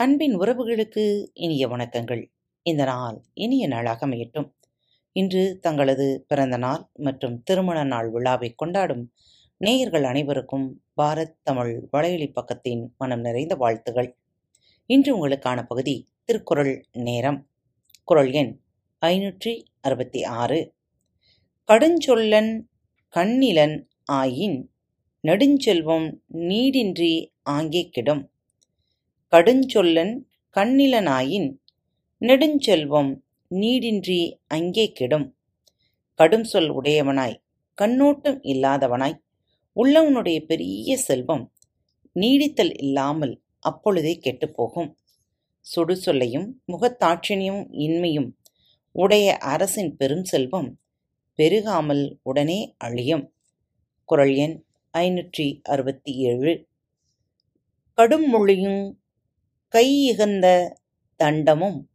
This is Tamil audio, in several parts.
அன்பின் உறவுகளுக்கு இனிய வணக்கங்கள். இந்த நாள் இனிய நாளாக அமையட்டும். இன்று தங்களது பிறந்த நாள் மற்றும் திருமண நாள் விழாவை கொண்டாடும் நேயர்கள் அனைவருக்கும் பாரத் தமிழ் வலையொலி பக்கத்தின் மனம் நிறைந்த வாழ்த்துகள். இன்று உங்களுக்கான பகுதி திருக்குறள் நேரம். குறள் எண் ஐநூற்றி அறுபத்தி ஆறு. கடுஞ்சொல்லன் கண்ணிலன் ஆயின் நெடுஞ்செல்வம் நீடின்றி ஆங்கே கிடும். கடுஞ்சொல்லன் கண்ணிலனாயின் நெடுஞ்செல்வம் நீடின்றி அங்கே கெடும். கடும் சொல் உடையவனாய் கண்ணோட்டம் இல்லாதவனாய் உள்ளவனுடைய பெரிய செல்வம் நீடித்தல் இல்லாமல் அப்பொழுதே கெட்டுப்போகும். சுடு சொல்லையும் முகத்தாட்சிணியும் இன்மையும் உடைய அரசின் பெரும் செல்வம் பெருகாமல் உடனே அழியும். குரல் எண் ஐநூற்றி அறுபத்தி ஏழு. கடும் மொழியும் கையிகந்த தண்டமும்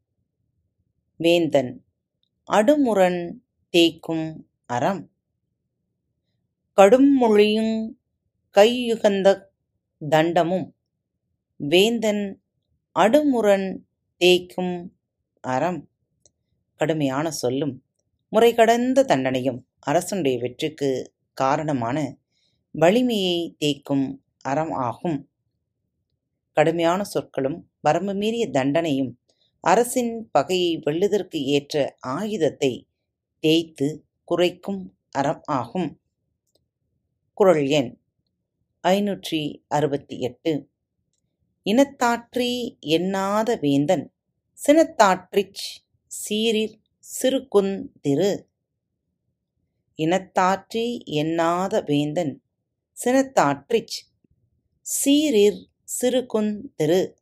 வேந்தன் அடுமுரண் தேய்க்கும் அறம். கடும் மொழியும் கையுகந்த தண்டமும் வேந்தன் அடுமுரண் தேய்க்கும் அறம். கடுமையான சொல்லும் முறை கடந்த தண்டனையும் அரசனுடைய வெற்றிக்கு காரணமான வலிமையை தேய்க்கும் அறம் ஆகும். கடுமையான சொற்களும் வரம்பு மீறிய தண்டனையும் அரசின் பகையை வெல்லுதற்கு ஏற்ற ஆயுதத்தை தேய்த்து குறைக்கும் அறம் ஆகும். குறள் எண் ஐநூற்றி அறுபத்தி எட்டு. இனத்தாற்றி எண்ணாத வேந்தன் சினத்தாற்றிச் சீரிர் சிறுகுந்திரு இனத்தாற்றி எண்ணாத வேந்தன் சினத்தாற்றிச் சிறுகுந்தெரு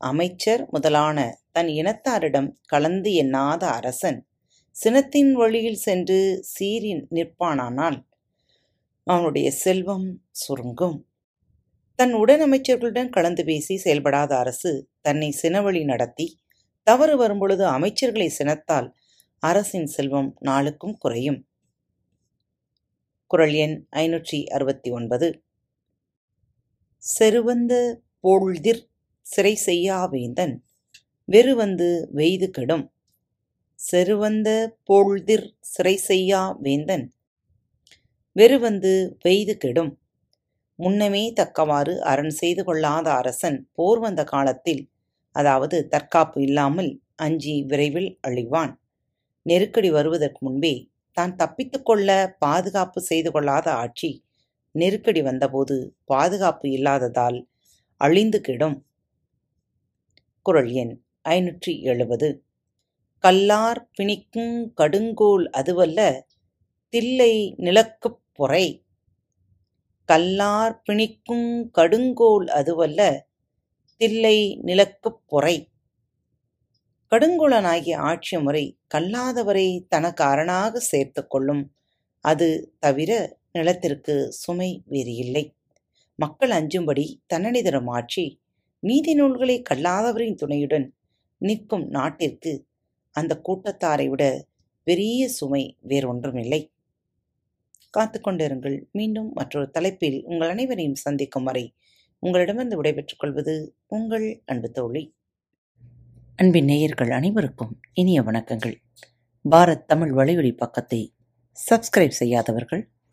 அமைச்சர் முதலான தன் இனத்தாரிடம் கலந்து எண்ணாத அரசன் சினத்தின் வழியில் சென்று சீறி நிற்பானானால் அவனுடைய செல்வம் சுருங்கும். தன் உடனமைச்சர்களுடன் கலந்து பேசி செயல்படாத அரசு தன்னை சினவழி நடத்தி தவறு வரும்பொழுது அமைச்சர்களை சினத்தால் அரசின் செல்வம் நாளுக்கும் குறையும். குறள் எண் ஐநூற்றி அறுபத்தி ஒன்பது. செருவந்த போழ்திர் சிறை செய்யா வேந்தன் வெறுவந்து வெய்து கெடும். செருவந்த போழ்திர் சிறை செய்யா வேந்தன் வெறுவந்து வெய்து கெடும். முன்னமே தக்கவாறு அரண் செய்து கொள்ளாத அரசன் போர் வந்த காலத்தில் அதாவது தற்காப்பு இல்லாமல் அஞ்சி விரைவில் அழிவான். நெருக்கடி வருவதற்கு முன்பே தான் தப்பித்துக்கொள்ள பாதுகாப்பு செய்து கொள்ளாத ஆட்சி நெருக்கடி வந்தபோது பாதுகாப்பு இல்லாததால் அழிந்து கெடும். குரல் எண் ஐநூற்றி எழுபது கல்லார் பிணிக்கும் கடுங்கோல் அதுவல்ல தில்லை நிலக்குப் பொறை. கல்லார் பிணிக்கும் கடுங்கோல் அதுவல்ல தில்லை நிலக்குப் பொறை. கடுங்கோலனாகிய ஆட்சி முறை கல்லாதவரை தனக்கு அரணாக சேர்த்து கொள்ளும். அது தவிர நிலத்திற்கு சுமை வேறு இல்லை. மக்கள் அஞ்சும்படி தன்னடி தரும் ஆட்சி நீதி நூல்களை கல்லாதவரின் துணையுடன் நிற்கும் நாட்டிற்கு அந்த கூட்டத்தாரை விட பெரிய சுமை வேறொன்றுமில்லை காத்து கொண்டிருங்கள். மீண்டும் மற்றொரு தலைப்பில் உங்கள் அனைவரையும் சந்திக்கும் வரை உங்களிடமிருந்து விடைபெற்றுக் கொள்வது உங்கள் அன்பு தோழி. அன்பின் நேயர்கள் அனைவருக்கும் இனிய வணக்கங்கள். பாரத் தமிழ் வலையொலி பக்கத்தை சப்ஸ்கிரைப் செய்யாதவர்கள்